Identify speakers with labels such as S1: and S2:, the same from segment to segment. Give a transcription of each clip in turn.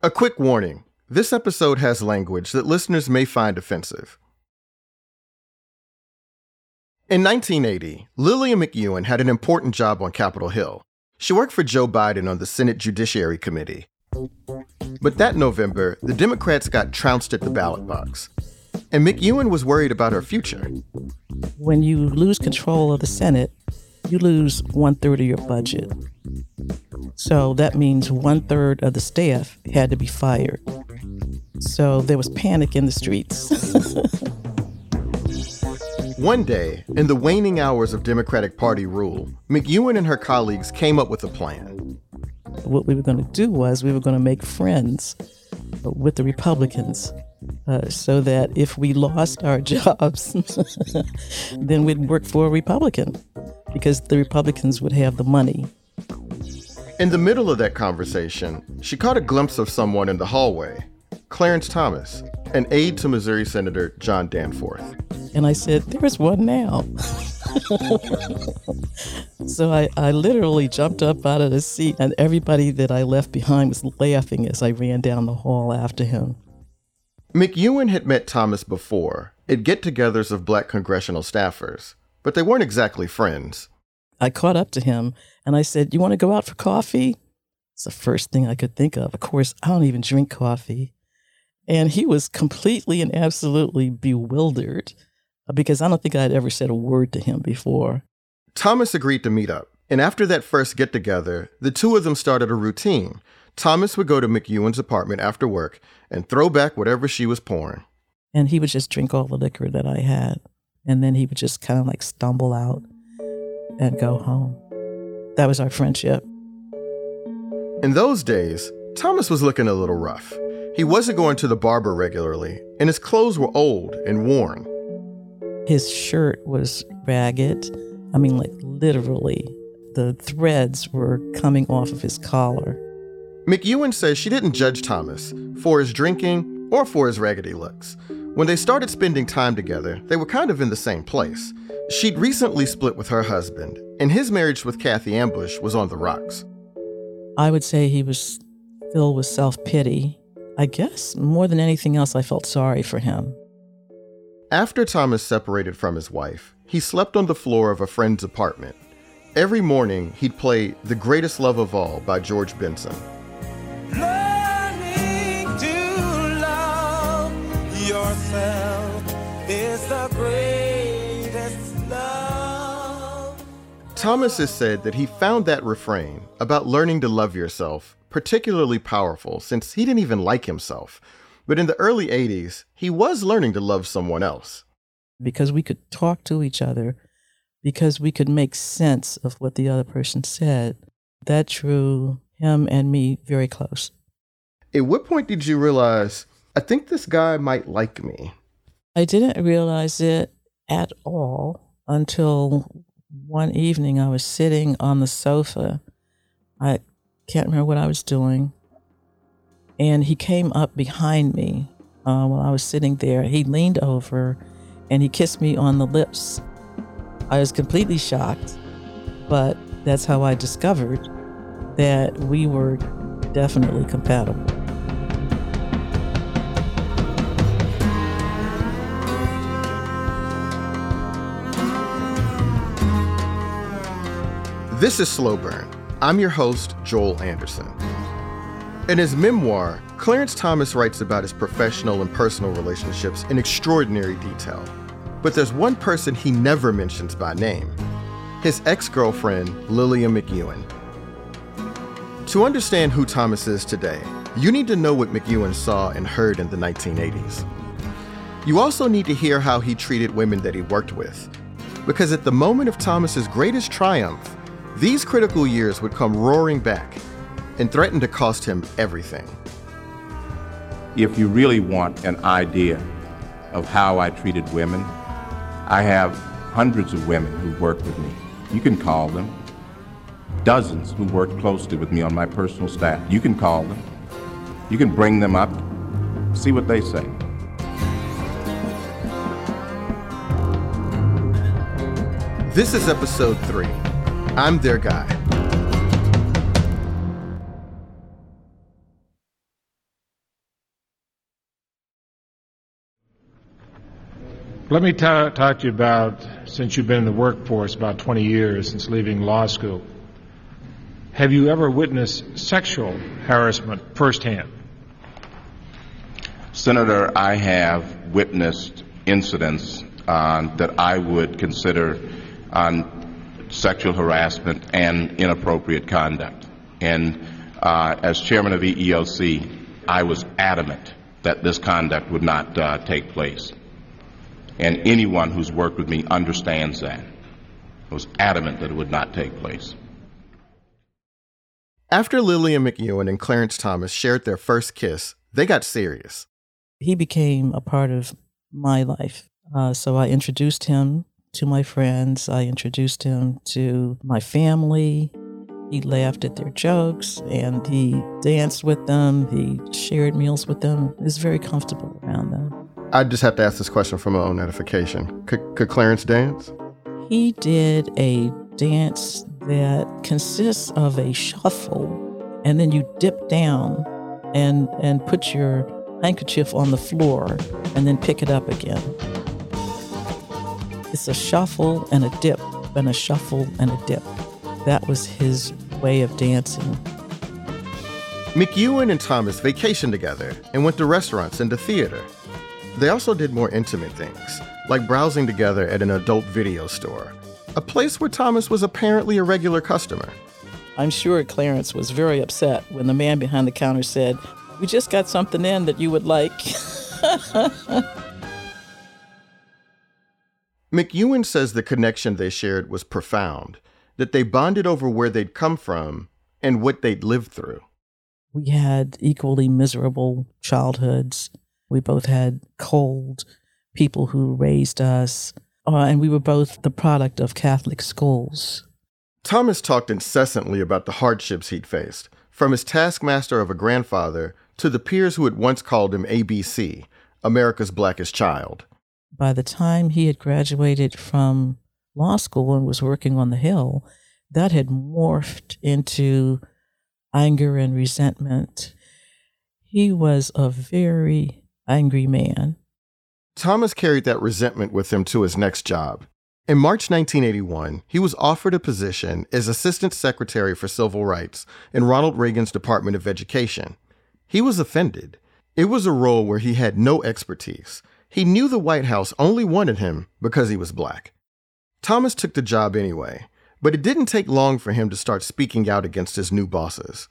S1: A quick warning this episode has language that listeners may find offensive. In 1980, Lillian McEwen had an important job on Capitol Hill. She worked for Joe Biden on the Senate Judiciary Committee. But that November, the Democrats got trounced at the ballot box. And McEwen was worried about her future.
S2: When you lose control of the Senate, you lose one third of your budget. So that means one third of the staff had to be fired. So there was panic in the streets.
S1: One day, in the waning hours of Democratic Party rule, McEwen and her colleagues came up with a plan.
S2: What we were going to do was we were going to make friends with the Republicans uh, so that if we lost our jobs, then we'd work for a Republican because the Republicans would have the money.
S1: In the middle of that conversation, she caught a glimpse of someone in the hallway Clarence Thomas, an aide to Missouri Senator John Danforth.
S2: And I said, There's one now. so I, I literally jumped up out of the seat, and everybody that I left behind was laughing as I ran down the hall after him.
S1: McEwen had met Thomas before at get togethers of black congressional staffers, but they weren't exactly friends.
S2: I caught up to him and I said, You want to go out for coffee? It's the first thing I could think of. Of course, I don't even drink coffee. And he was completely and absolutely bewildered uh, because I don't think I'd ever said a word to him before.
S1: Thomas agreed to meet up. And after that first get together, the two of them started a routine. Thomas would go to McEwen's apartment after work and throw back whatever she was pouring.
S2: And he would just drink all the liquor that I had. And then he would just kind of like stumble out and go home. That was our friendship.
S1: In those days, Thomas was looking a little rough. He wasn't going to the barber regularly, and his clothes were old and worn.
S2: His shirt was ragged. I mean, like literally, the threads were coming off of his collar.
S1: McEwen says she didn't judge Thomas for his drinking or for his raggedy looks. When they started spending time together, they were kind of in the same place. She'd recently split with her husband, and his marriage with Kathy Ambush was on the rocks.
S2: I would say he was filled with self pity. I guess more than anything else, I felt sorry for him.
S1: After Thomas separated from his wife, he slept on the floor of a friend's apartment. Every morning, he'd play The Greatest Love of All by George Benson.
S3: Learning yourself is the greatest love.
S1: Thomas has said that he found that refrain about learning to love yourself particularly powerful since he didn't even like himself. But in the early 80s, he was learning to love someone else.
S2: Because we could talk to each other, because we could make sense of what the other person said. That drew him and me very close.
S1: At what point did you realize, I think this guy might like me?
S2: I didn't realize it at all until one evening I was sitting on the sofa. I can't remember what I was doing. And he came up behind me uh, while I was sitting there. He leaned over and he kissed me on the lips. I was completely shocked, but that's how I discovered that we were definitely compatible.
S1: This is Slow Burn. I'm your host, Joel Anderson. In his memoir, Clarence Thomas writes about his professional and personal relationships in extraordinary detail. But there's one person he never mentions by name his ex girlfriend, Lillian McEwen. To understand who Thomas is today, you need to know what McEwen saw and heard in the 1980s. You also need to hear how he treated women that he worked with. Because at the moment of Thomas's greatest triumph, these critical years would come roaring back and threaten to cost him everything.
S4: If you really want an idea of how I treated women, I have hundreds of women who worked with me. You can call them. Dozens who worked closely with me on my personal staff. You can call them. You can bring them up, see what they say.
S1: This is episode three. I'm their guy.
S5: Let me talk to you about, since you've been in the workforce about 20 years, since leaving law school, have you ever witnessed sexual harassment firsthand?
S4: Senator, I have witnessed incidents uh, that I would consider on sexual harassment and inappropriate conduct. And uh, as chairman of EEOC, I was adamant that this conduct would not uh, take place. And anyone who's worked with me understands that. I was adamant that it would not take place.
S1: After Lillian McEwen and Clarence Thomas shared their first kiss, they got serious.
S2: He became a part of my life. Uh, so I introduced him to my friends. I introduced him to my family. He laughed at their jokes and he danced with them. He shared meals with them. He was very comfortable around them.
S1: I just have to ask this question for my own edification. Could, could Clarence dance?
S2: He did a dance that consists of a shuffle and then you dip down and and put your handkerchief on the floor and then pick it up again. It's a shuffle and a dip and a shuffle and a dip. That was his way of dancing.
S1: McEwen and Thomas vacationed together and went to restaurants and to theater. They also did more intimate things, like browsing together at an adult video store, a place where Thomas was apparently a regular customer.
S2: I'm sure Clarence was very upset when the man behind the counter said, We just got something in that you would like.
S1: McEwen says the connection they shared was profound, that they bonded over where they'd come from and what they'd lived through.
S2: We had equally miserable childhoods. We both had cold people who raised us, uh, and we were both the product of Catholic schools.
S1: Thomas talked incessantly about the hardships he'd faced, from his taskmaster of a grandfather to the peers who had once called him ABC, America's blackest child.
S2: By the time he had graduated from law school and was working on the Hill, that had morphed into anger and resentment. He was a very angry man.
S1: Thomas carried that resentment with him to his next job. In March 1981, he was offered a position as Assistant Secretary for Civil Rights in Ronald Reagan's Department of Education. He was offended. It was a role where he had no expertise. He knew the White House only wanted him because he was black. Thomas took the job anyway, but it didn't take long for him to start speaking out against his new bosses.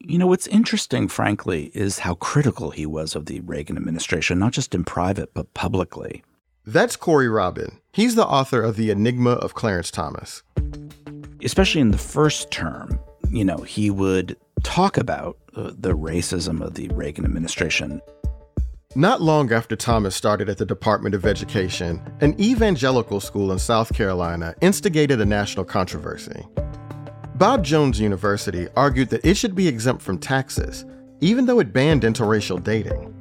S6: You know, what's interesting, frankly, is how critical he was of the Reagan administration, not just in private, but publicly.
S1: That's Corey Robin. He's the author of The Enigma of Clarence Thomas.
S6: Especially in the first term, you know, he would talk about uh, the racism of the Reagan administration.
S1: Not long after Thomas started at the Department of Education, an evangelical school in South Carolina instigated a national controversy. Bob Jones University argued that it should be exempt from taxes, even though it banned interracial dating.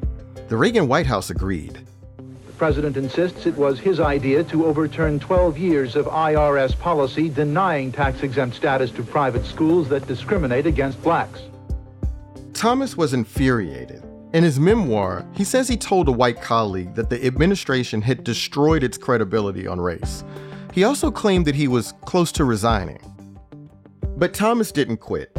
S1: The Reagan White House agreed.
S7: The president insists it was his idea to overturn 12 years of IRS policy denying tax exempt status to private schools that discriminate against blacks.
S1: Thomas was infuriated. In his memoir, he says he told a white colleague that the administration had destroyed its credibility on race. He also claimed that he was close to resigning. But Thomas didn't quit.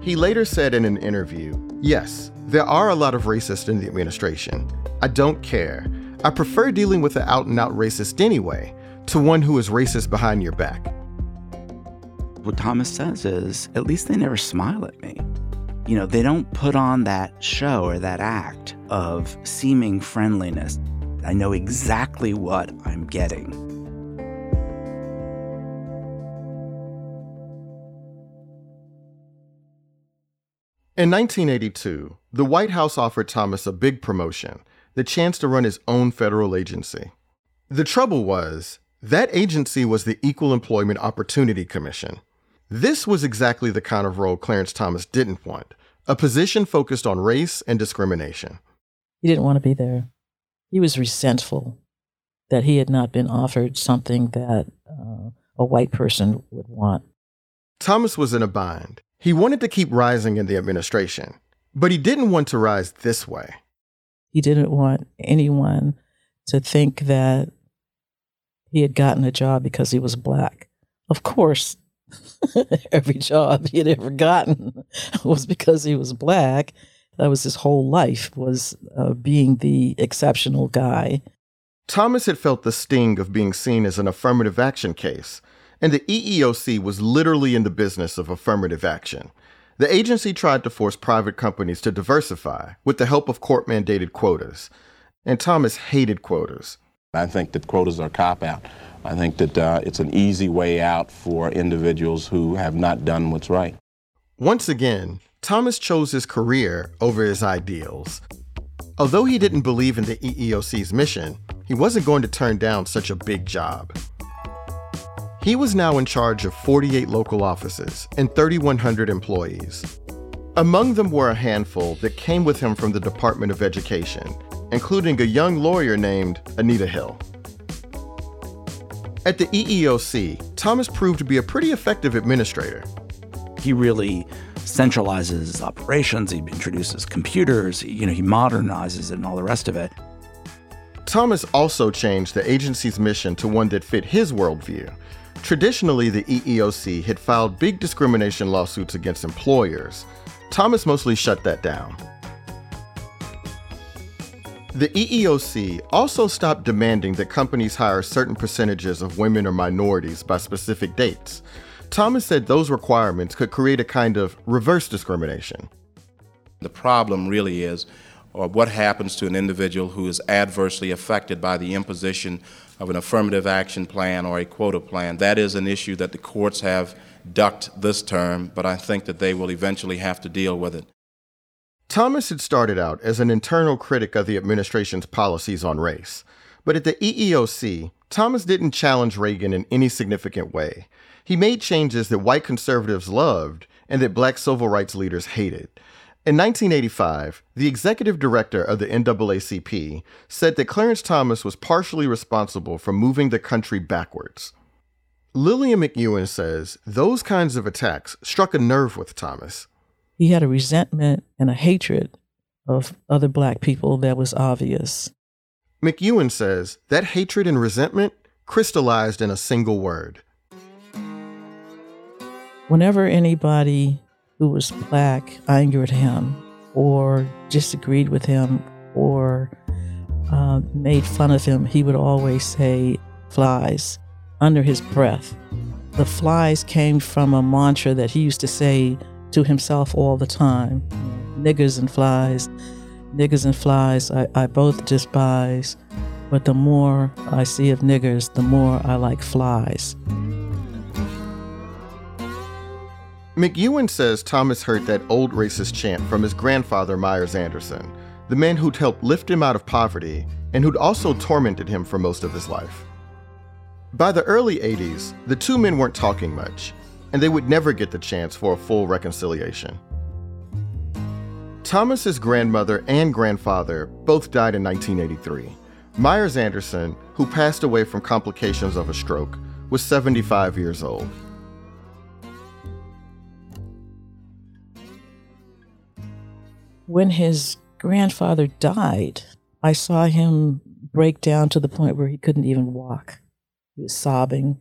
S1: He later said in an interview Yes, there are a lot of racists in the administration. I don't care. I prefer dealing with an out and out racist anyway to one who is racist behind your back.
S6: What Thomas says is at least they never smile at me. You know, they don't put on that show or that act of seeming friendliness. I know exactly what I'm getting.
S1: In 1982, the White House offered Thomas a big promotion, the chance to run his own federal agency. The trouble was, that agency was the Equal Employment Opportunity Commission. This was exactly the kind of role Clarence Thomas didn't want a position focused on race and discrimination.
S2: He didn't want to be there. He was resentful that he had not been offered something that uh, a white person would want.
S1: Thomas was in a bind. He wanted to keep rising in the administration, but he didn't want to rise this way.
S2: He didn't want anyone to think that he had gotten a job because he was black. Of course, every job he had ever gotten was because he was black. That was his whole life was uh, being the exceptional guy.
S1: Thomas had felt the sting of being seen as an affirmative action case, and the EEOC was literally in the business of affirmative action. The agency tried to force private companies to diversify with the help of court mandated quotas, and Thomas hated quotas.
S4: I think that quotas are a cop out. I think that uh, it's an easy way out for individuals who have not done what's right.
S1: Once again, Thomas chose his career over his ideals. Although he didn't believe in the EEOC's mission, he wasn't going to turn down such a big job. He was now in charge of 48 local offices and 3,100 employees. Among them were a handful that came with him from the Department of Education, including a young lawyer named Anita Hill. At the EEOC, Thomas proved to be a pretty effective administrator.
S6: He really centralizes operations, he introduces computers, you know, he modernizes it and all the rest of it.
S1: Thomas also changed the agency's mission to one that fit his worldview. Traditionally, the EEOC had filed big discrimination lawsuits against employers. Thomas mostly shut that down. The EEOC also stopped demanding that companies hire certain percentages of women or minorities by specific dates. Thomas said those requirements could create a kind of reverse discrimination.
S4: The problem really is or what happens to an individual who is adversely affected by the imposition of an affirmative action plan or a quota plan. That is an issue that the courts have ducked this term, but I think that they will eventually have to deal with it.
S1: Thomas had started out as an internal critic of the administration's policies on race. But at the EEOC, Thomas didn't challenge Reagan in any significant way. He made changes that white conservatives loved and that black civil rights leaders hated. In 1985, the executive director of the NAACP said that Clarence Thomas was partially responsible for moving the country backwards. Lillian McEwen says those kinds of attacks struck a nerve with Thomas.
S2: He had a resentment and a hatred of other black people that was obvious.
S1: McEwen says that hatred and resentment crystallized in a single word.
S2: Whenever anybody who was black angered him or disagreed with him or uh, made fun of him, he would always say flies under his breath. The flies came from a mantra that he used to say to himself all the time niggers and flies, niggers and flies, I, I both despise, but the more I see of niggers, the more I like flies.
S1: McEwen says Thomas heard that old racist chant from his grandfather, Myers Anderson, the man who'd helped lift him out of poverty and who'd also tormented him for most of his life. By the early 80s, the two men weren't talking much, and they would never get the chance for a full reconciliation. Thomas's grandmother and grandfather both died in 1983. Myers Anderson, who passed away from complications of a stroke, was 75 years old.
S2: When his grandfather died, I saw him break down to the point where he couldn't even walk. He was sobbing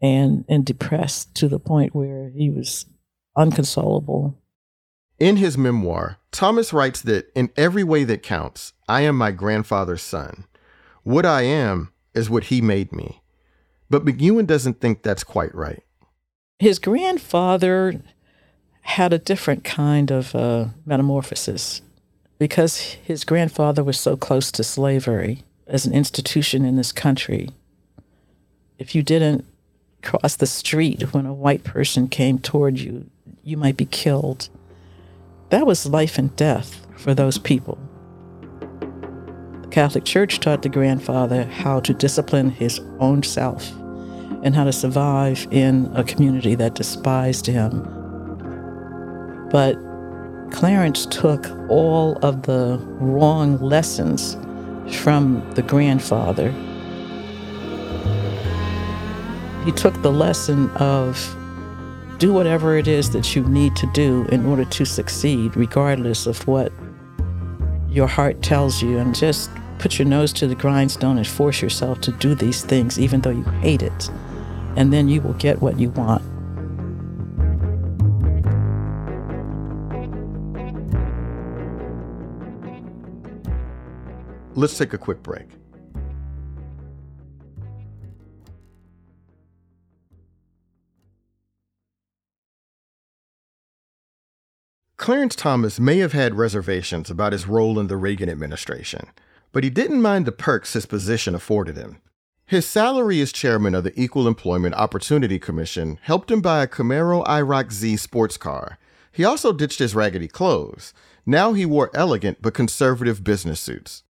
S2: and, and depressed to the point where he was unconsolable.
S1: In his memoir, Thomas writes that in every way that counts, I am my grandfather's son. What I am is what he made me. But McEwen doesn't think that's quite right.
S2: His grandfather had a different kind of uh, metamorphosis because his grandfather was so close to slavery as an institution in this country. If you didn't cross the street when a white person came toward you, you might be killed. That was life and death for those people. The Catholic Church taught the grandfather how to discipline his own self and how to survive in a community that despised him but Clarence took all of the wrong lessons from the grandfather. He took the lesson of do whatever it is that you need to do in order to succeed, regardless of what your heart tells you, and just put your nose to the grindstone and force yourself to do these things, even though you hate it. And then you will get what you want.
S1: Let's take a quick break. Clarence Thomas may have had reservations about his role in the Reagan administration, but he didn't mind the perks his position afforded him. His salary as chairman of the Equal Employment Opportunity Commission helped him buy a Camaro IROC Z sports car. He also ditched his raggedy clothes. Now he wore elegant but conservative business suits.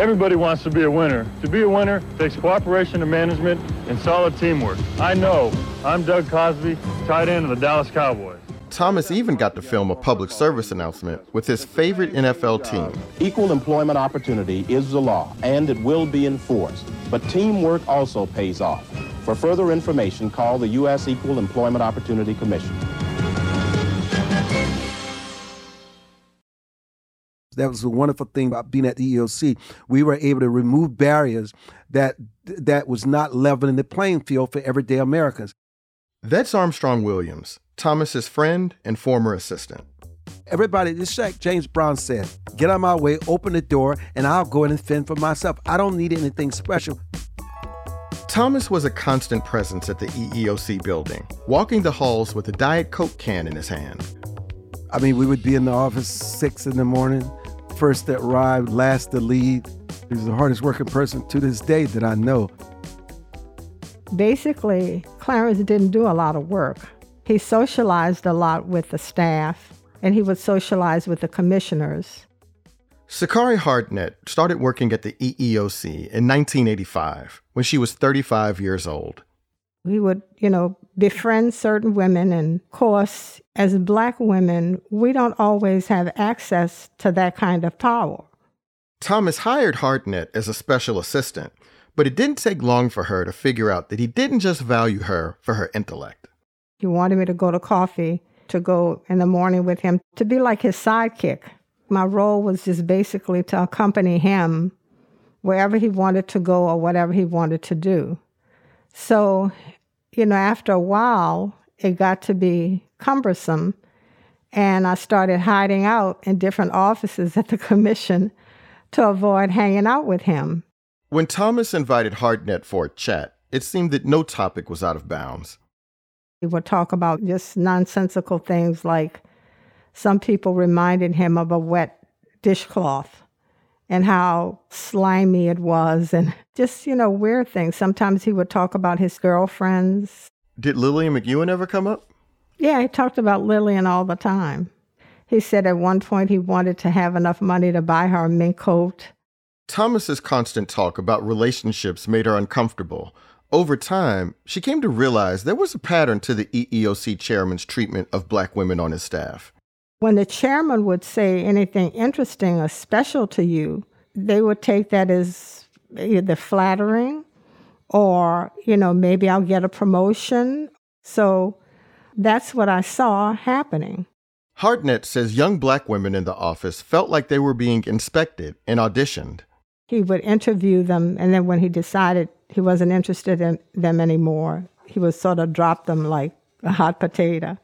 S8: Everybody wants to be a winner. To be a winner takes cooperation and management and solid teamwork. I know. I'm Doug Cosbie, tight end of the Dallas Cowboys.
S1: Thomas even got to film a public service announcement with his favorite NFL team.
S9: Equal employment opportunity is the law, and it will be enforced. But teamwork also pays off. For further information, call the U.S. Equal Employment Opportunity Commission.
S10: That was the wonderful thing about being at the EEOC. We were able to remove barriers that that was not leveling the playing field for everyday Americans.
S1: That's Armstrong Williams, Thomas's friend and former assistant.
S10: Everybody, just like James Brown said, get out my way, open the door, and I'll go in and fend for myself. I don't need anything special.
S1: Thomas was a constant presence at the EEOC building, walking the halls with a Diet Coke can in his hand.
S10: I mean, we would be in the office six in the morning, first to arrive, last to leave. He was the hardest working person to this day that I know.
S11: Basically, Clarence didn't do a lot of work. He socialized a lot with the staff, and he would socialize with the commissioners.
S1: Sukari Hardnett started working at the EEOC in 1985 when she was 35 years old.
S11: We would, you know, befriend certain women, and of course, as black women, we don't always have access to that kind of power.
S1: Thomas hired Hardnett as a special assistant, but it didn't take long for her to figure out that he didn't just value her for her intellect.
S11: He wanted me to go to coffee, to go in the morning with him, to be like his sidekick. My role was just basically to accompany him wherever he wanted to go or whatever he wanted to do. So, you know, after a while, it got to be cumbersome. And I started hiding out in different offices at the commission to avoid hanging out with him.
S1: When Thomas invited Hardnett for a chat, it seemed that no topic was out of bounds.
S11: He would talk about just nonsensical things like some people reminded him of a wet dishcloth and how slimy it was and just, you know, weird things. Sometimes he would talk about his girlfriends.
S1: Did Lillian McEwen ever come up?
S11: Yeah, he talked about Lillian all the time. He said at one point he wanted to have enough money to buy her a mink coat.
S1: Thomas's constant talk about relationships made her uncomfortable. Over time, she came to realize there was a pattern to the EEOC chairman's treatment of black women on his staff.
S11: When the chairman would say anything interesting or special to you, they would take that as either flattering or, you know, maybe I'll get a promotion. So that's what I saw happening.
S1: Hardnett says young black women in the office felt like they were being inspected and auditioned.
S11: He would interview them, and then when he decided he wasn't interested in them anymore, he would sort of drop them like a hot potato.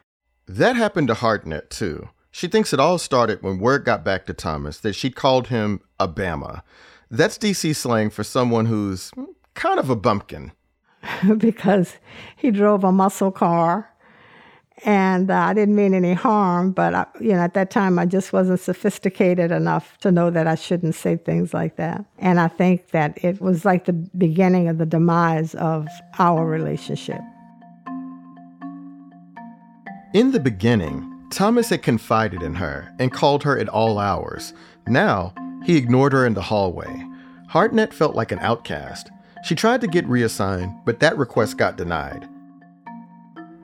S1: That happened to Hardnett, too. She thinks it all started when word got back to Thomas that she called him a Bama. That's DC slang for someone who's kind of a bumpkin.
S11: because he drove a muscle car and uh, I didn't mean any harm, but I, you know, at that time I just wasn't sophisticated enough to know that I shouldn't say things like that. And I think that it was like the beginning of the demise of our relationship.
S1: In the beginning, Thomas had confided in her and called her at all hours. Now, he ignored her in the hallway. Hardnett felt like an outcast. She tried to get reassigned, but that request got denied.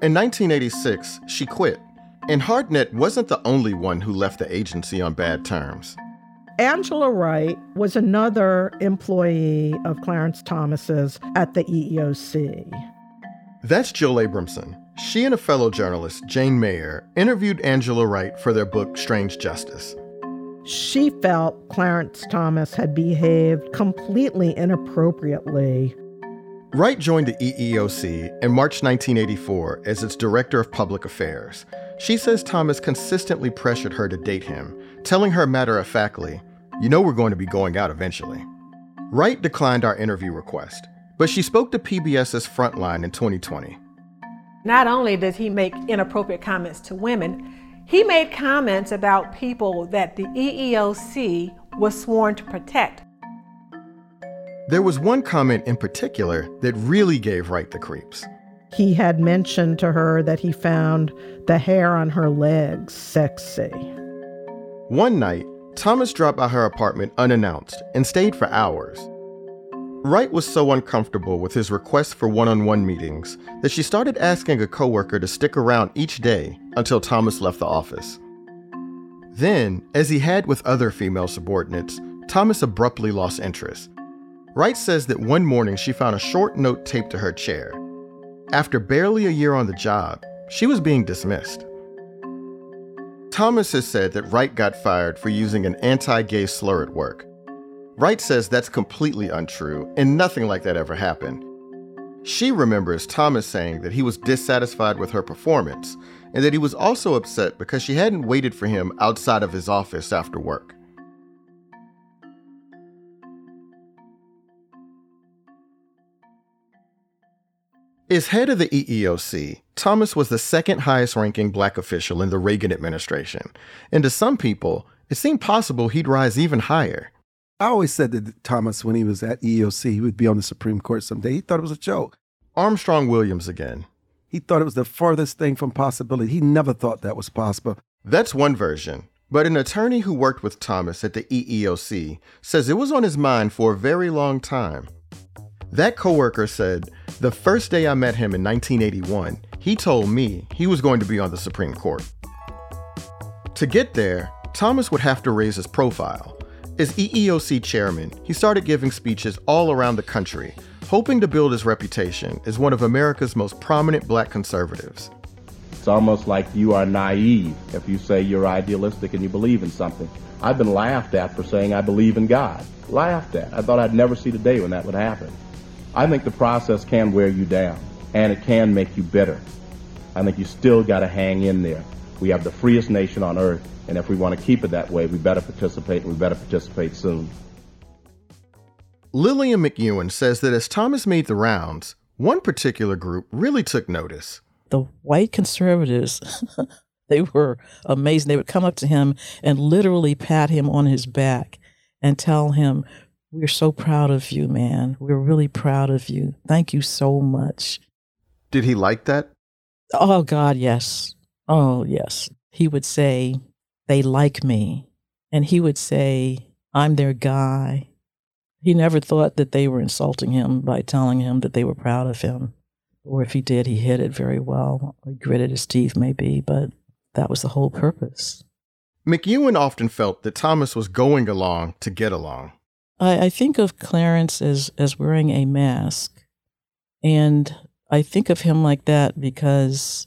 S1: In 1986, she quit, and Hardnett wasn't the only one who left the agency on bad terms.
S12: Angela Wright was another employee of Clarence Thomas's at the EEOC.
S1: That's Jill Abramson. She and a fellow journalist, Jane Mayer, interviewed Angela Wright for their book Strange Justice.
S12: She felt Clarence Thomas had behaved completely inappropriately.
S1: Wright joined the EEOC in March 1984 as its Director of Public Affairs. She says Thomas consistently pressured her to date him, telling her matter of factly, You know we're going to be going out eventually. Wright declined our interview request, but she spoke to PBS's Frontline in 2020.
S13: Not only does he make inappropriate comments to women, he made comments about people that the EEOC was sworn to protect.
S1: There was one comment in particular that really gave Wright the creeps.
S12: He had mentioned to her that he found the hair on her legs sexy.
S1: One night, Thomas dropped by her apartment unannounced and stayed for hours. Wright was so uncomfortable with his requests for one on one meetings that she started asking a coworker to stick around each day until Thomas left the office. Then, as he had with other female subordinates, Thomas abruptly lost interest. Wright says that one morning she found a short note taped to her chair. After barely a year on the job, she was being dismissed. Thomas has said that Wright got fired for using an anti gay slur at work. Wright says that's completely untrue and nothing like that ever happened. She remembers Thomas saying that he was dissatisfied with her performance and that he was also upset because she hadn't waited for him outside of his office after work. As head of the EEOC, Thomas was the second highest ranking black official in the Reagan administration, and to some people, it seemed possible he'd rise even higher.
S10: I always said that Thomas, when he was at EEOC, he would be on the Supreme Court someday. He thought it was a joke.
S1: Armstrong Williams again.
S10: He thought it was the farthest thing from possibility. He never thought that was possible.
S1: That's one version. But an attorney who worked with Thomas at the EEOC says it was on his mind for a very long time. That coworker said, The first day I met him in 1981, he told me he was going to be on the Supreme Court. To get there, Thomas would have to raise his profile. As EEOC chairman, he started giving speeches all around the country, hoping to build his reputation as one of America's most prominent black conservatives.
S9: It's almost like you are naive if you say you're idealistic and you believe in something. I've been laughed at for saying I believe in God. Laughed at. I thought I'd never see the day when that would happen. I think the process can wear you down and it can make you bitter. I think you still got to hang in there. We have the freest nation on earth, and if we want to keep it that way, we better participate, and we better participate soon.
S1: Lillian McEwen says that as Thomas made the rounds, one particular group really took notice.
S2: The white conservatives, they were amazing. They would come up to him and literally pat him on his back and tell him, We're so proud of you, man. We're really proud of you. Thank you so much.
S1: Did he like that?
S2: Oh, God, yes. Oh, yes. He would say, They like me. And he would say, I'm their guy. He never thought that they were insulting him by telling him that they were proud of him. Or if he did, he hid it very well. He gritted his teeth, maybe, but that was the whole purpose.
S1: McEwen often felt that Thomas was going along to get along.
S2: I, I think of Clarence as, as wearing a mask. And I think of him like that because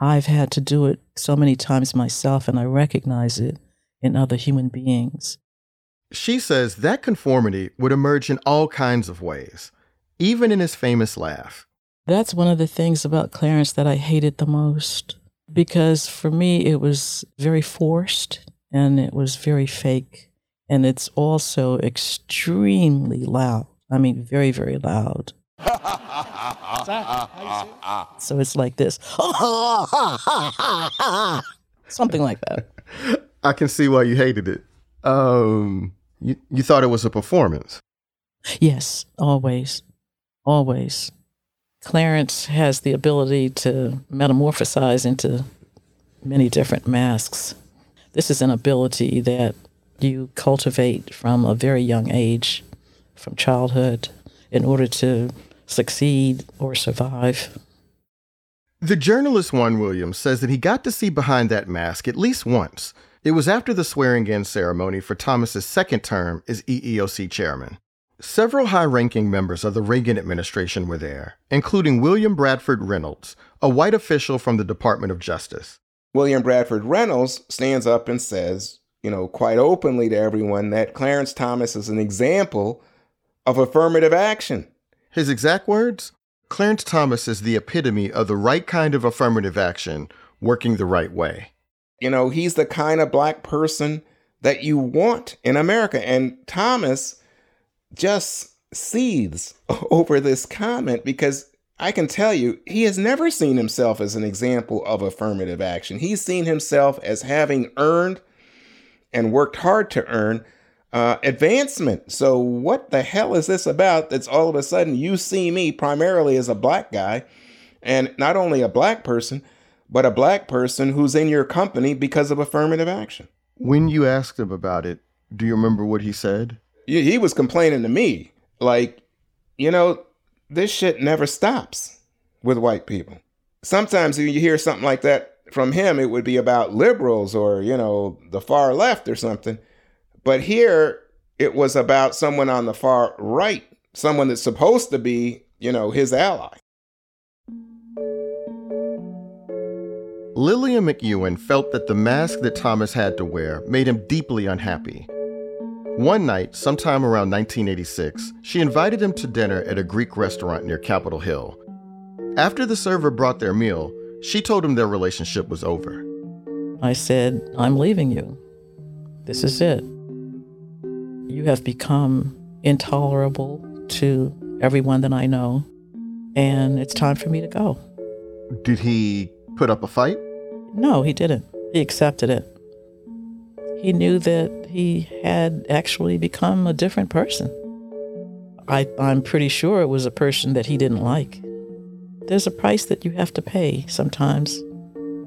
S2: I've had to do it so many times myself, and I recognize it in other human beings.
S1: She says that conformity would emerge in all kinds of ways, even in his famous laugh.
S2: That's one of the things about Clarence that I hated the most because for me it was very forced and it was very fake. And it's also extremely loud. I mean, very, very loud. so it's like this something like that.
S1: I can see why you hated it. Um, you, you thought it was a performance.
S2: Yes, always. Always. Clarence has the ability to metamorphosize into many different masks. This is an ability that you cultivate from a very young age, from childhood, in order to succeed or survive.
S1: The journalist Juan Williams says that he got to see behind that mask at least once. It was after the swearing in ceremony for Thomas's second term as EEOC chairman. Several high ranking members of the Reagan administration were there, including William Bradford Reynolds, a white official from the Department of Justice.
S14: William Bradford Reynolds stands up and says, you know, quite openly to everyone that Clarence Thomas is an example of affirmative action.
S1: His exact words Clarence Thomas is the epitome of the right kind of affirmative action working the right way.
S14: You know, he's the kind of black person that you want in America. And Thomas just seethes over this comment because I can tell you, he has never seen himself as an example of affirmative action. He's seen himself as having earned and worked hard to earn uh, advancement. So, what the hell is this about that's all of a sudden you see me primarily as a black guy, and not only a black person, but a black person who's in your company because of affirmative action?
S1: When you asked him about it, do you remember what he said?
S14: He was complaining to me, like, you know, this shit never stops with white people. Sometimes when you hear something like that from him, it would be about liberals or, you know, the far left or something. But here it was about someone on the far right, someone that's supposed to be, you know, his ally.
S1: Lillian McEwen felt that the mask that Thomas had to wear made him deeply unhappy. One night, sometime around 1986, she invited him to dinner at a Greek restaurant near Capitol Hill. After the server brought their meal, she told him their relationship was over.
S2: I said, I'm leaving you. This is it. You have become intolerable to everyone that I know, and it's time for me to go.
S1: Did he put up a fight?
S2: No, he didn't. He accepted it. He knew that he had actually become a different person. I, I'm pretty sure it was a person that he didn't like. There's a price that you have to pay sometimes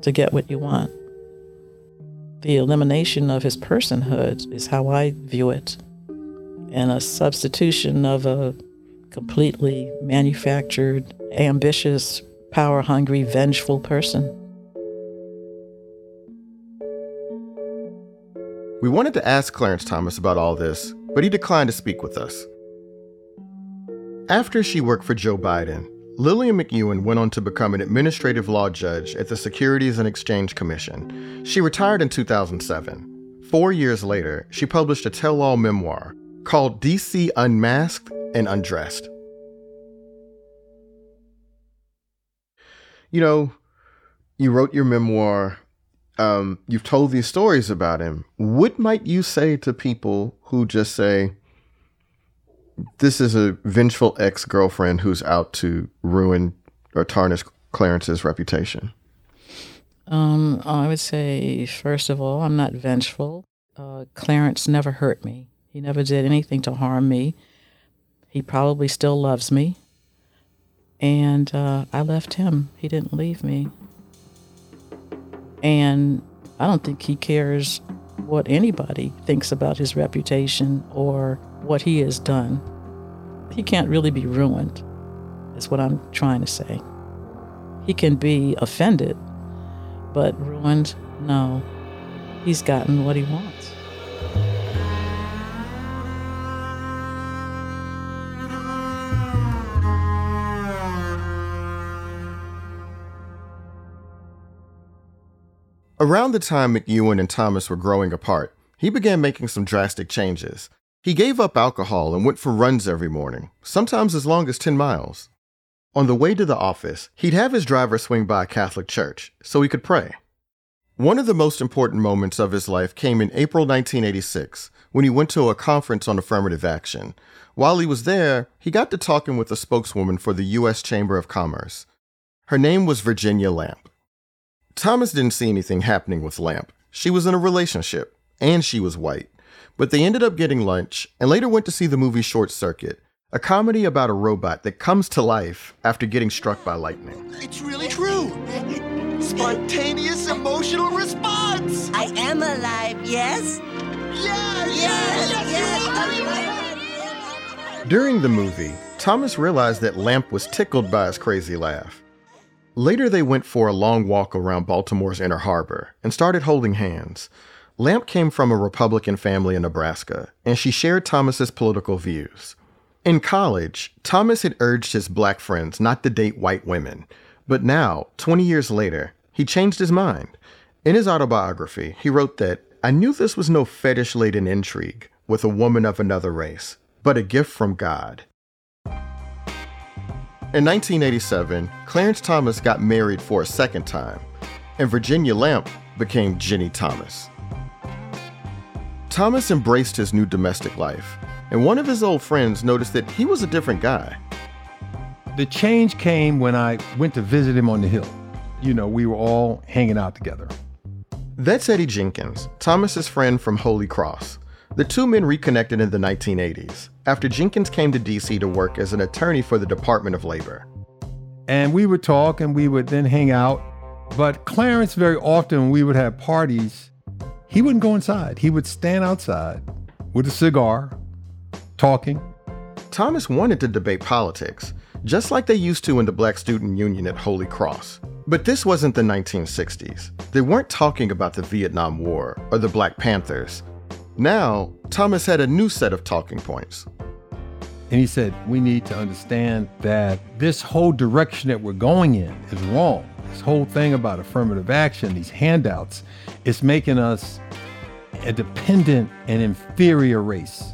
S2: to get what you want. The elimination of his personhood is how I view it, and a substitution of a completely manufactured, ambitious, power hungry, vengeful person.
S1: We wanted to ask Clarence Thomas about all this, but he declined to speak with us. After she worked for Joe Biden, Lillian McEwen went on to become an administrative law judge at the Securities and Exchange Commission. She retired in 2007. Four years later, she published a tell all memoir called DC Unmasked and Undressed. You know, you wrote your memoir um, you've told these stories about him. What might you say to people who just say, this is a vengeful ex girlfriend who's out to ruin or tarnish Clarence's reputation?
S2: Um, I would say, first of all, I'm not vengeful. Uh, Clarence never hurt me. He never did anything to harm me. He probably still loves me. And uh, I left him. He didn't leave me. And I don't think he cares what anybody thinks about his reputation or what he has done. He can't really be ruined, is what I'm trying to say. He can be offended, but ruined, no. He's gotten what he wants.
S1: Around the time McEwen and Thomas were growing apart, he began making some drastic changes. He gave up alcohol and went for runs every morning, sometimes as long as 10 miles. On the way to the office, he'd have his driver swing by a Catholic church so he could pray. One of the most important moments of his life came in April 1986 when he went to a conference on affirmative action. While he was there, he got to talking with a spokeswoman for the U.S. Chamber of Commerce. Her name was Virginia Lamp. Thomas didn't see anything happening with Lamp. She was in a relationship, and she was white. But they ended up getting lunch and later went to see the movie Short Circuit, a comedy about a robot that comes to life after getting struck by lightning.
S15: It's really true. Spontaneous emotional response.
S16: I am alive, yes?
S15: Yes,
S16: yes,
S15: yes,
S16: yes.
S1: During the movie, Thomas realized that Lamp was tickled by his crazy laugh. Later, they went for a long walk around Baltimore's Inner Harbor and started holding hands. Lamp came from a Republican family in Nebraska, and she shared Thomas's political views. In college, Thomas had urged his black friends not to date white women, but now, 20 years later, he changed his mind. In his autobiography, he wrote that I knew this was no fetish laden intrigue with a woman of another race, but a gift from God. In 1987, Clarence Thomas got married for a second time, and Virginia Lamp became Ginni Thomas. Thomas embraced his new domestic life, and one of his old friends noticed that he was a different guy.
S17: The change came when I went to visit him on the Hill. You know, we were all hanging out together.
S1: That's Eddie Jenkins, Thomas's friend from Holy Cross. The two men reconnected in the 1980s after Jenkins came to DC to work as an attorney for the Department of Labor.
S17: And we would talk and we would then hang out. But Clarence, very often, we would have parties, he wouldn't go inside. He would stand outside with a cigar, talking.
S1: Thomas wanted to debate politics, just like they used to in the Black Student Union at Holy Cross. But this wasn't the 1960s. They weren't talking about the Vietnam War or the Black Panthers. Now, Thomas had a new set of talking points.
S17: And he said, We need to understand that this whole direction that we're going in is wrong. This whole thing about affirmative action, these handouts, is making us a dependent and inferior race.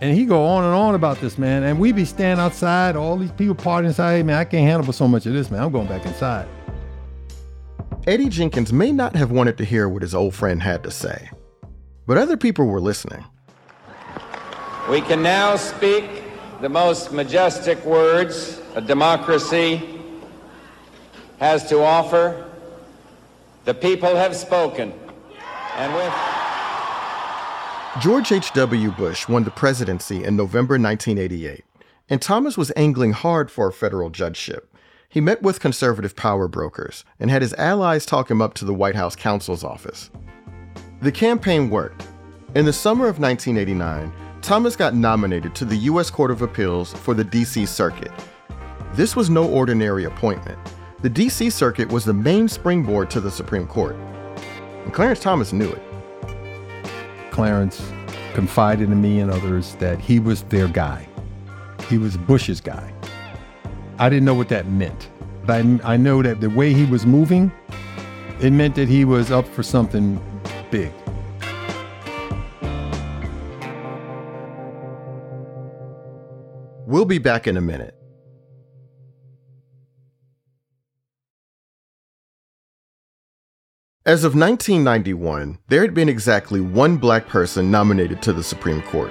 S17: And he go on and on about this, man. And we be standing outside, all these people partying inside. Hey, man, I can't handle so much of this, man. I'm going back inside.
S1: Eddie Jenkins may not have wanted to hear what his old friend had to say, but other people were listening.
S18: We can now speak the most majestic words a democracy has to offer. The people have spoken. And with
S1: George H.W. Bush won the presidency in November 1988, and Thomas was angling hard for a federal judgeship. He met with conservative power brokers and had his allies talk him up to the White House counsel's office. The campaign worked. In the summer of 1989, Thomas got nominated to the U.S. Court of Appeals for the D.C. Circuit. This was no ordinary appointment. The D.C. Circuit was the main springboard to the Supreme Court. And Clarence Thomas knew it.
S17: Clarence confided in me and others that he was their guy. He was Bush's guy. I didn't know what that meant, but I, I know that the way he was moving, it meant that he was up for something big.
S1: We'll be back in a minute. As of 1991, there had been exactly one black person nominated to the Supreme Court.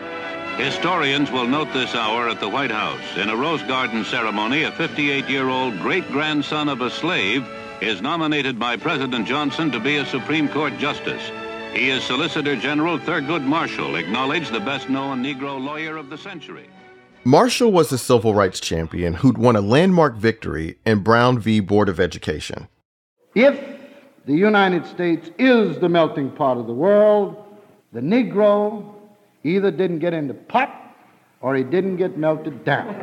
S19: Historians will note this hour at the White House. In a Rose Garden ceremony, a 58 year old great grandson of a slave is nominated by President Johnson to be a Supreme Court justice. He is Solicitor General Thurgood Marshall, acknowledged the best known Negro lawyer of the century.
S1: Marshall was a civil rights champion who'd won a landmark victory in Brown v. Board of Education.
S20: If the United States is the melting pot of the world, the Negro either didn't get into pot or he didn't get melted down.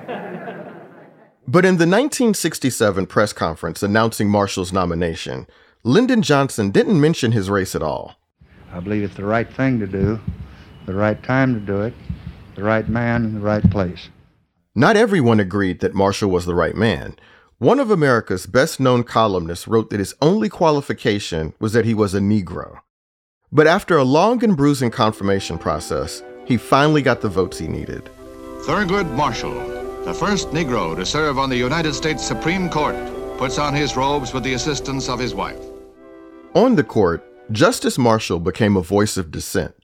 S1: But in the 1967 press conference announcing Marshall's nomination, Lyndon Johnson didn't mention his race at all.
S21: I believe it's the right thing to do, the right time to do it, the right man in the right place.
S1: Not everyone agreed that Marshall was the right man. One of America's best known columnists wrote that his only qualification was that he was a Negro. But after a long and bruising confirmation process, he finally got the votes he needed.
S22: Thurgood Marshall, the first Negro to serve on the United States Supreme Court, puts on his robes with the assistance of his wife.
S1: On the court, Justice Marshall became a voice of dissent,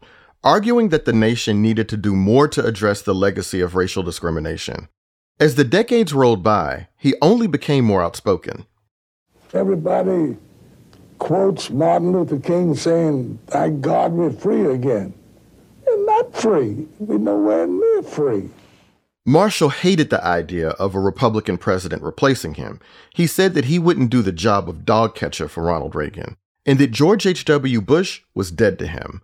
S1: arguing that the nation needed to do more to address the legacy of racial discrimination. As the decades rolled by, he only became more outspoken.
S23: Everybody quotes Martin Luther King saying, Thank God we're free again. We're not free. We're nowhere near free.
S1: Marshall hated the idea of a Republican president replacing him. He said that he wouldn't do the job of dog catcher for Ronald Reagan, and that George H.W. Bush was dead to him.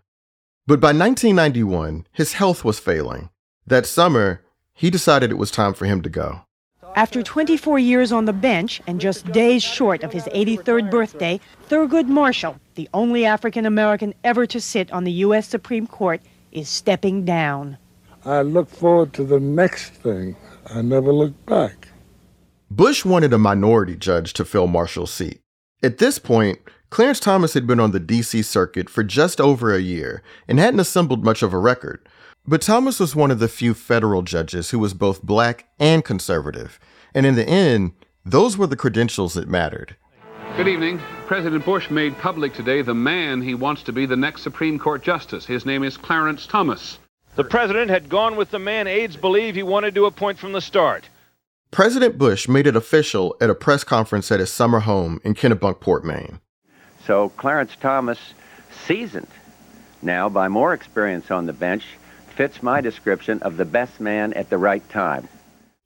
S1: But by 1991, his health was failing. That summer, he decided it was time for him to go.
S24: After 24 years on the bench and just days short of his 83rd birthday, Thurgood Marshall, the only African American ever to sit on the U.S. Supreme Court, is stepping down.
S23: I look forward to the next thing. I never look back.
S1: Bush wanted a minority judge to fill Marshall's seat. At this point, Clarence Thomas had been on the DC circuit for just over a year and hadn't assembled much of a record. But Thomas was one of the few federal judges who was both black and conservative. And in the end, those were the credentials that mattered.
S25: Good evening. President Bush made public today the man he wants to be the next Supreme Court Justice. His name is Clarence Thomas.
S26: The president had gone with the man aides believe he wanted to appoint from the start.
S1: President Bush made it official at a press conference at his summer home in Kennebunkport, Maine.
S27: So Clarence Thomas, seasoned now by more experience on the bench, fits my description of the best man at the right time.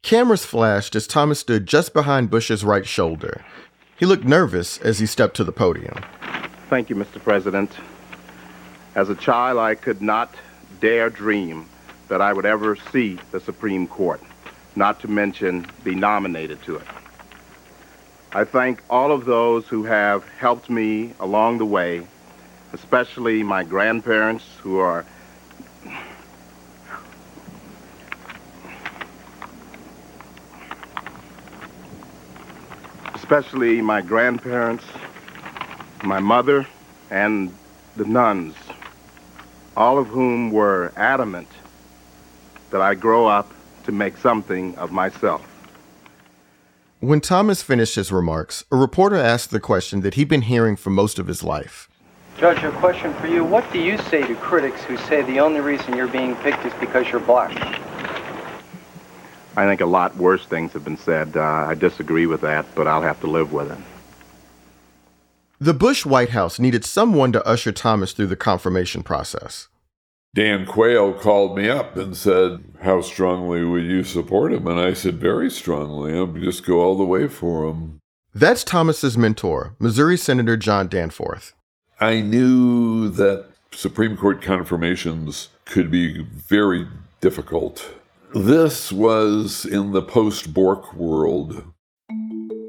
S1: Cameras flashed as Thomas stood just behind Bush's right shoulder. He looked nervous as he stepped to the podium.
S9: Thank you, Mr. President. As a child, I could not dare dream that I would ever see the Supreme Court, not to mention be nominated to it. I thank all of those who have helped me along the way, especially my grandparents who are especially my grandparents, my mother, and the nuns, all of whom were adamant that I grow up to make something of myself.
S1: When Thomas finished his remarks, a reporter asked the question that he'd been hearing for most of his life.
S28: Judge, a question for you. What do you say to critics who say the only reason you're being picked is because you're black?
S9: I think a lot worse things have been said. Uh, I disagree with that, but I'll have to live with it.
S1: The Bush White House needed someone to usher Thomas through the confirmation process.
S29: Dan Quayle called me up and said, How strongly would you support him? And I said, Very strongly. I'll just go all the way for him.
S1: That's Thomas's mentor, Missouri Senator John Danforth.
S29: I knew that Supreme Court confirmations could be very difficult. This was in the post Bork world.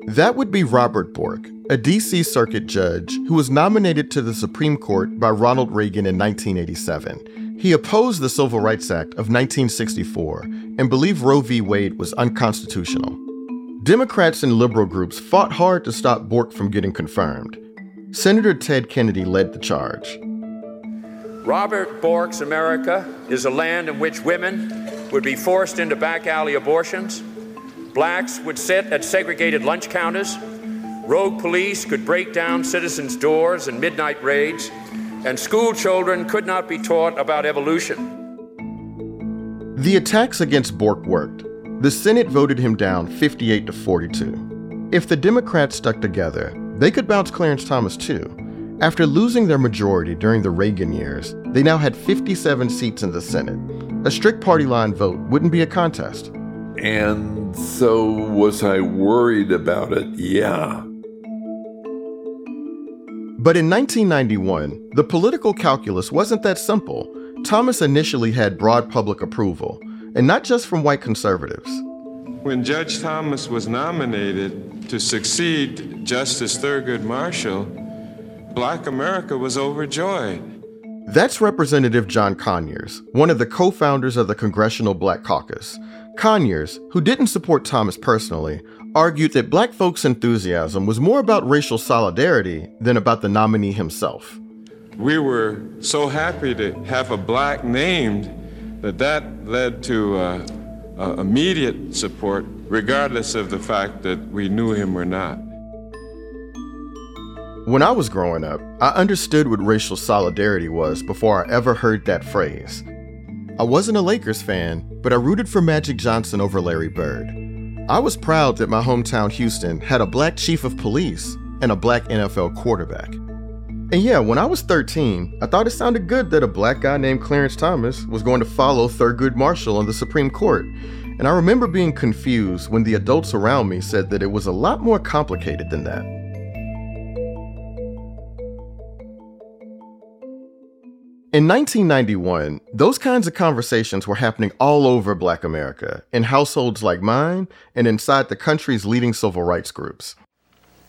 S1: That would be Robert Bork, a D.C. Circuit judge who was nominated to the Supreme Court by Ronald Reagan in 1987. He opposed the Civil Rights Act of 1964 and believed Roe v. Wade was unconstitutional. Democrats and liberal groups fought hard to stop Bork from getting confirmed. Senator Ted Kennedy led the charge.
S30: Robert Bork's America is a land in which women would be forced into back alley abortions, blacks would sit at segregated lunch counters, rogue police could break down citizens' doors in midnight raids, and school children could not be taught about evolution.
S1: The attacks against Bork worked. The Senate voted him down 58 to 42. If the Democrats stuck together, they could bounce Clarence Thomas too. After losing their majority during the Reagan years, they now had 57 seats in the Senate. A strict party line vote wouldn't be a contest.
S29: And so, was I worried about it? Yeah.
S1: But in 1991, the political calculus wasn't that simple. Thomas initially had broad public approval, and not just from white conservatives.
S31: When Judge Thomas was nominated to succeed Justice Thurgood Marshall, Black America was overjoyed.
S1: That's Representative John Conyers, one of the co founders of the Congressional Black Caucus. Conyers, who didn't support Thomas personally, argued that black folks' enthusiasm was more about racial solidarity than about the nominee himself.
S31: We were so happy to have a black named that that led to uh, uh, immediate support, regardless of the fact that we knew him or not.
S1: When I was growing up, I understood what racial solidarity was before I ever heard that phrase. I wasn't a Lakers fan, but I rooted for Magic Johnson over Larry Bird. I was proud that my hometown Houston had a black chief of police and a black NFL quarterback. And yeah, when I was 13, I thought it sounded good that a black guy named Clarence Thomas was going to follow Thurgood Marshall on the Supreme Court. And I remember being confused when the adults around me said that it was a lot more complicated than that. In 1991, those kinds of conversations were happening all over Black America, in households like mine and inside the country's leading civil rights groups.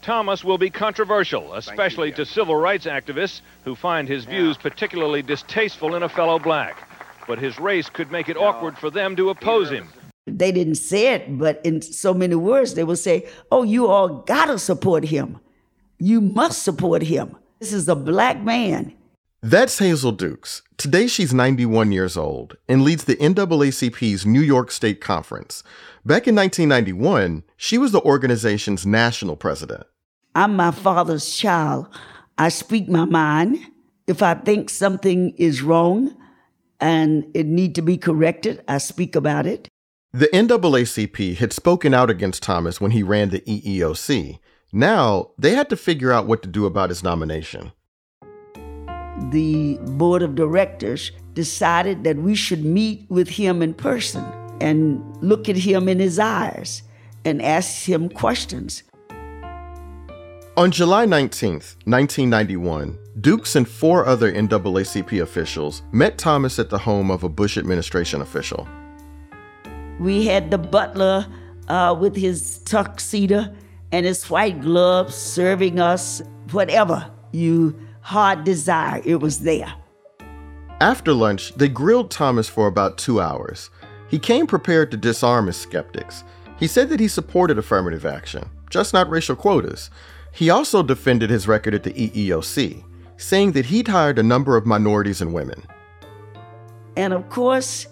S26: Thomas will be controversial, especially to civil rights activists who find his views particularly distasteful in a fellow black. But his race could make it awkward for them to oppose him.
S32: They didn't say it, but in so many words, they will say, Oh, you all gotta support him.
S33: You must support him. This is a black man.
S1: That's Hazel Dukes. Today she's 91 years old and leads the NAACP's New York State Conference. Back in 1991, she was the organization's national president.
S33: I'm my father's child. I speak my mind. If I think something is wrong and it need to be corrected, I speak about it.
S1: The NAACP had spoken out against Thomas when he ran the EEOC. Now, they had to figure out what to do about his nomination.
S33: The board of directors decided that we should meet with him in person and look at him in his eyes and ask him questions.
S1: On July 19th, 1991, Dukes and four other NAACP officials met Thomas at the home of a Bush administration official.
S33: We had the butler uh, with his tuxedo and his white gloves serving us whatever you heart desire, it was there.
S1: After lunch, they grilled Thomas for about two hours. He came prepared to disarm his skeptics. He said that he supported affirmative action, just not racial quotas. He also defended his record at the EEOC, saying that he'd hired a number of minorities and women.
S33: And of course,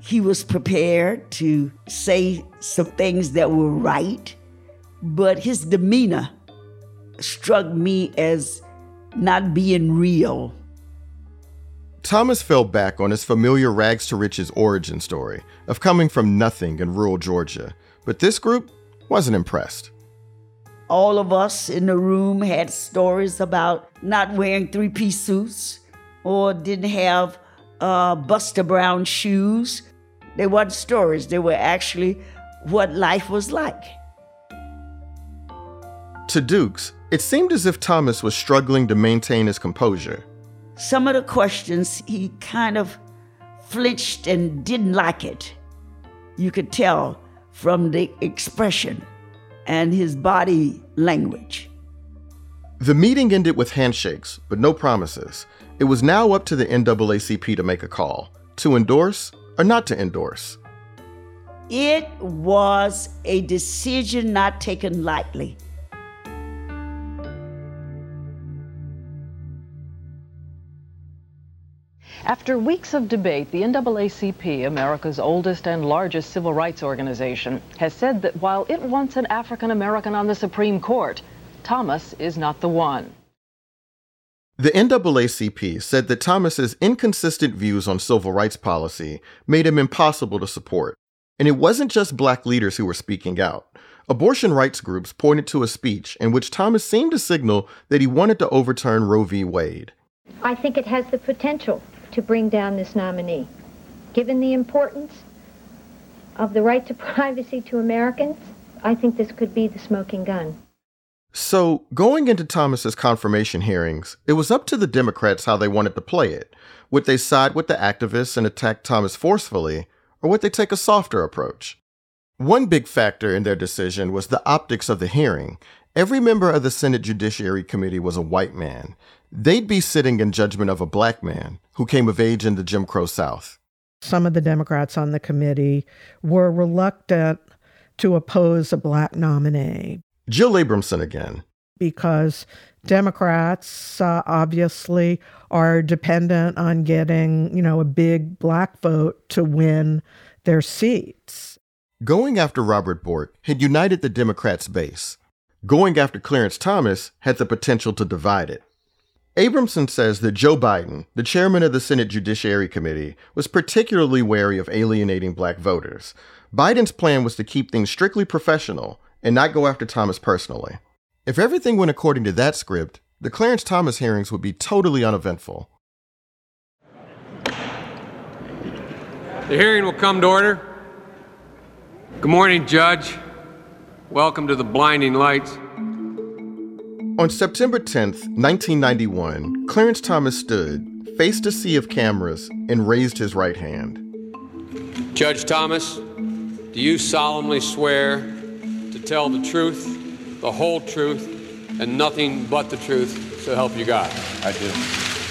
S33: he was prepared to say some things that were right, but his demeanor struck me as not being real.
S1: Thomas fell back on his familiar rags to riches origin story of coming from nothing in rural Georgia, but this group wasn't impressed.
S33: All of us in the room had stories about not wearing three piece suits or didn't have uh, Buster Brown shoes. They weren't stories, they were actually what life was like.
S1: To Dukes, it seemed as if Thomas was struggling to maintain his composure.
S33: Some of the questions he kind of flinched and didn't like it. You could tell from the expression and his body language.
S1: The meeting ended with handshakes, but no promises. It was now up to the NAACP to make a call to endorse or not to endorse.
S33: It was a decision not taken lightly.
S34: After weeks of debate, the NAACP, America's oldest and largest civil rights organization, has said that while it wants an African American on the Supreme Court, Thomas is not the one.
S1: The NAACP said that Thomas's inconsistent views on civil rights policy made him impossible to support. And it wasn't just black leaders who were speaking out. Abortion rights groups pointed to a speech in which Thomas seemed to signal that he wanted to overturn Roe v. Wade.
S35: I think it has the potential to bring down this nominee. Given the importance of the right to privacy to Americans, I think this could be the smoking gun.
S1: So, going into Thomas's confirmation hearings, it was up to the Democrats how they wanted to play it. Would they side with the activists and attack Thomas forcefully, or would they take a softer approach? One big factor in their decision was the optics of the hearing. Every member of the Senate Judiciary Committee was a white man, they'd be sitting in judgment of a black man who came of age in the Jim Crow South.
S36: Some of the Democrats on the committee were reluctant to oppose a black nominee.
S1: Jill Abramson again.
S36: Because Democrats uh, obviously are dependent on getting, you know, a big black vote to win their seats.
S1: Going after Robert Bork had united the Democrats' base. Going after Clarence Thomas had the potential to divide it. Abramson says that Joe Biden, the chairman of the Senate Judiciary Committee, was particularly wary of alienating black voters. Biden's plan was to keep things strictly professional and not go after Thomas personally. If everything went according to that script, the Clarence Thomas hearings would be totally uneventful.
S37: The hearing will come to order. Good morning, Judge. Welcome to the blinding lights.
S1: On September 10th, 1991, Clarence Thomas stood, faced a sea of cameras, and raised his right hand.
S37: Judge Thomas, do you solemnly swear to tell the truth, the whole truth, and nothing but the truth, so help you God?
S21: I do.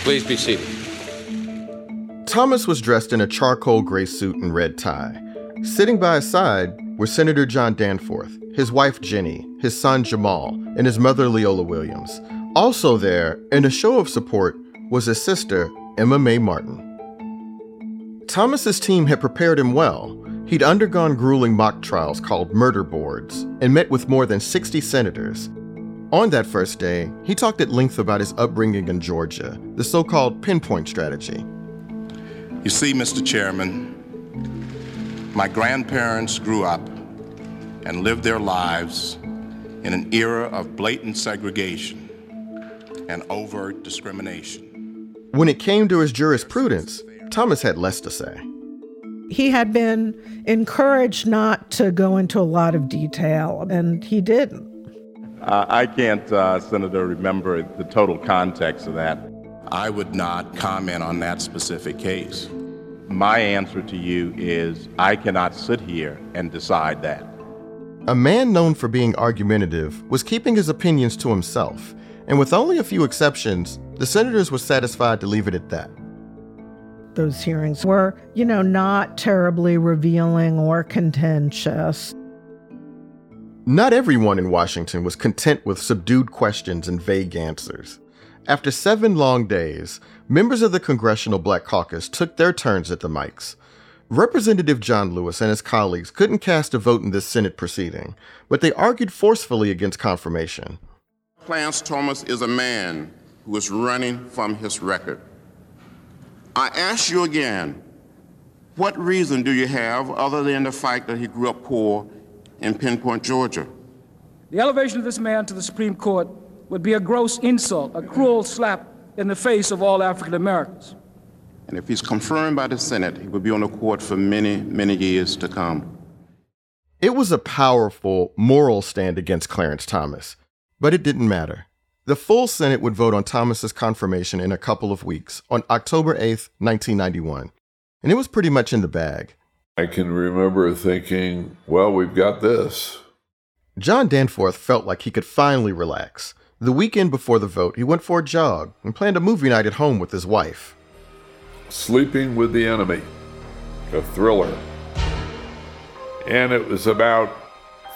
S37: Please be seated.
S1: Thomas was dressed in a charcoal gray suit and red tie. Sitting by his side were Senator John Danforth, his wife Ginni, his son Jamal, and his mother Leola Williams. Also there, in a show of support, was his sister, Emma Mae Martin. Thomas's team had prepared him well. He'd undergone grueling mock trials called murder boards and met with more than 60 senators. On that first day, he talked at length about his upbringing in Georgia, the so called pinpoint strategy.
S38: You see, Mr. Chairman, my grandparents grew up and lived their lives in an era of blatant segregation and overt discrimination.
S1: When it came to his jurisprudence, Thomas had less to say.
S36: He had been encouraged not to go into a lot of detail, and he didn't.
S39: Uh, I can't, uh, Senator, remember the total context of that.
S38: I would not comment on that specific case.
S39: My answer to you is I cannot sit here and decide that.
S1: A man known for being argumentative was keeping his opinions to himself, and with only a few exceptions, the senators were satisfied to leave it at that.
S36: Those hearings were, you know, not terribly revealing or contentious.
S1: Not everyone in Washington was content with subdued questions and vague answers. After seven long days, members of the Congressional Black Caucus took their turns at the mics. Representative John Lewis and his colleagues couldn't cast a vote in this Senate proceeding, but they argued forcefully against confirmation.
S38: Clarence Thomas is a man who is running from his record. I ask you again, what reason do you have other than the fact that he grew up poor in Pinpoint, Georgia?
S40: The elevation of this man to the Supreme Court would be a gross insult, a cruel slap in the face of all African Americans.
S38: And if he's confirmed by the Senate, he will be on the court for many, many years to come.
S1: It was a powerful moral stand against Clarence Thomas, but it didn't matter. The full Senate would vote on Thomas's confirmation in a couple of weeks, on October 8th, 1991. And it was pretty much in the bag.
S29: I can remember thinking, well, we've got this.
S1: John Danforth felt like he could finally relax. The weekend before the vote, he went for a jog and planned a movie night at home with his wife.
S29: Sleeping with the Enemy, a thriller. And it was about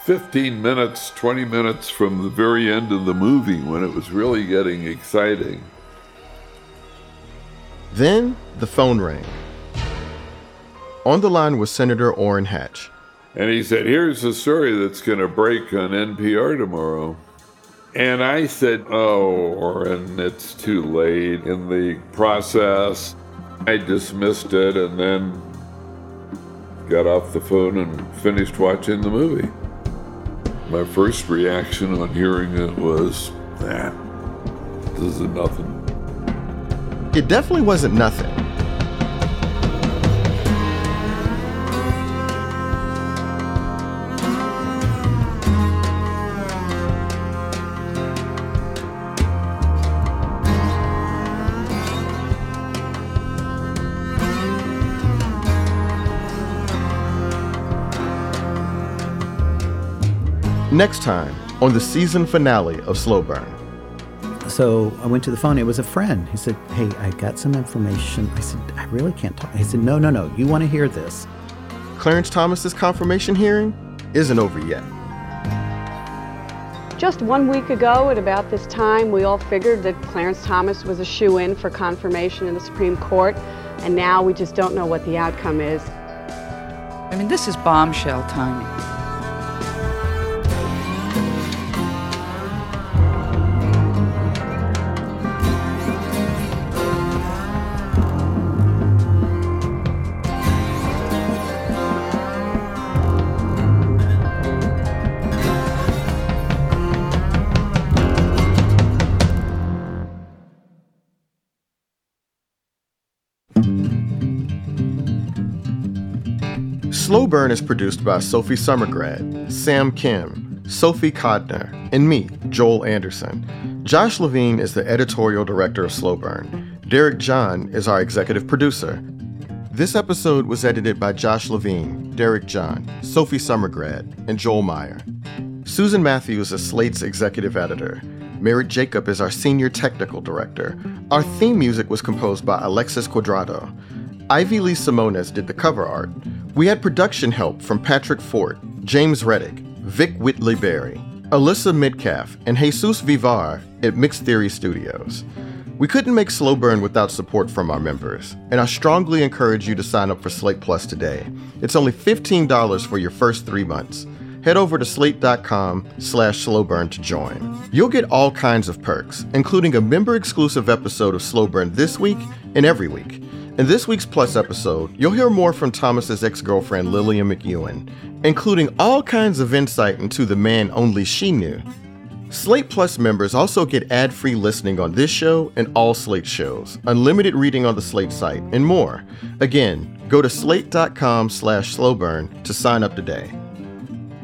S29: 15 minutes, 20 minutes from the very end of the movie when it was really getting exciting.
S1: Then the phone rang. On the line was Senator Orrin Hatch.
S29: And he said, Here's a story that's going to break on NPR tomorrow. And I said, Oh, Orrin, it's too late in the process. I dismissed it and then got off the phone and finished watching the movie. My first reaction on hearing it was, nah, this is nothing.
S1: It definitely wasn't nothing. Next time on the season finale of Slow Burn.
S41: So I went to the phone. It was a friend. He said, Hey, I got some information. I said, I really can't talk. He said, No, no, no. You want to hear this.
S1: Clarence Thomas's confirmation hearing isn't over yet.
S42: Just one week ago, at about this time, we all figured that Clarence Thomas was a shoe in for confirmation in the Supreme Court, and now we just don't know what the outcome is.
S43: I mean, this is bombshell timing.
S1: Slow Burn is produced by Sophie Summergrad, Sam Kim, Sofie Kodner, and me, Joel Anderson. Josh Levin is the editorial director of Slow Burn. Derek John is our executive producer. This episode was edited by Josh Levin, Derek John, Sophie Summergrad, and Joel Meyer. Susan Matthews is Slate's executive editor. Merritt Jacob is our senior technical director. Our theme music was composed by Alexis Cuadrado. Ivylise Simones did the cover art. We had production help from Patrick Fort, James Reddick, Vic Whitley Berry, Alyssa Midcalf, and Jesus Vivar at Mixed Theory Studios. We couldn't make Slow Burn without support from our members, and I strongly encourage you to sign up for Slate Plus today. It's only $15 for your first three months. Head over to slate.com slash slowburn to join. You'll get all kinds of perks, including a member-exclusive episode of Slow Burn this week and every week. In this week's Plus episode, you'll hear more from Thomas's ex-girlfriend Lillian McEwen, including all kinds of insight into the man only she knew. Slate Plus members also get ad-free listening on this show and all Slate shows, unlimited reading on the Slate site, and more. Again, go to slate.com slash slowburn to sign up today.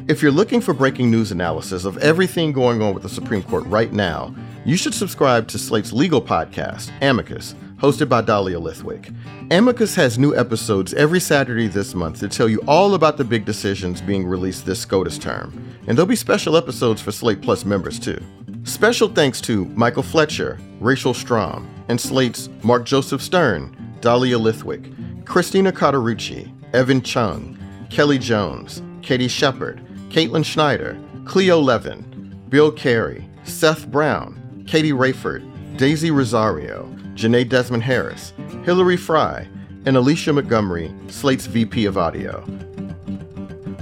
S1: If you're looking for breaking news analysis of everything going on with the Supreme Court right now, you should subscribe to Slate's legal podcast, Amicus, hosted by Dahlia Lithwick. Amicus has new episodes every Saturday this month to tell you all about the big decisions being released this SCOTUS term. And there'll be special episodes for Slate Plus members too. Special thanks to Michael Fletcher, Rachel Strom, and Slate's Mark Joseph Stern, Dahlia Lithwick, Christina Cauterucci, Evan Chung, Kelly Jones, Katie Shepard, Caitlin Schneider, Cleo Levin, Bill Carey, Seth Brown, Katie Rayford, Daisy Rosario, Janae Desmond Harris, Hillary Fry, and Alicia Montgomery, Slate's VP of Audio.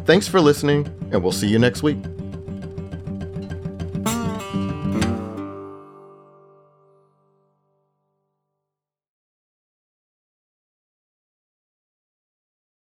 S1: Thanks for listening, and we'll see you next week.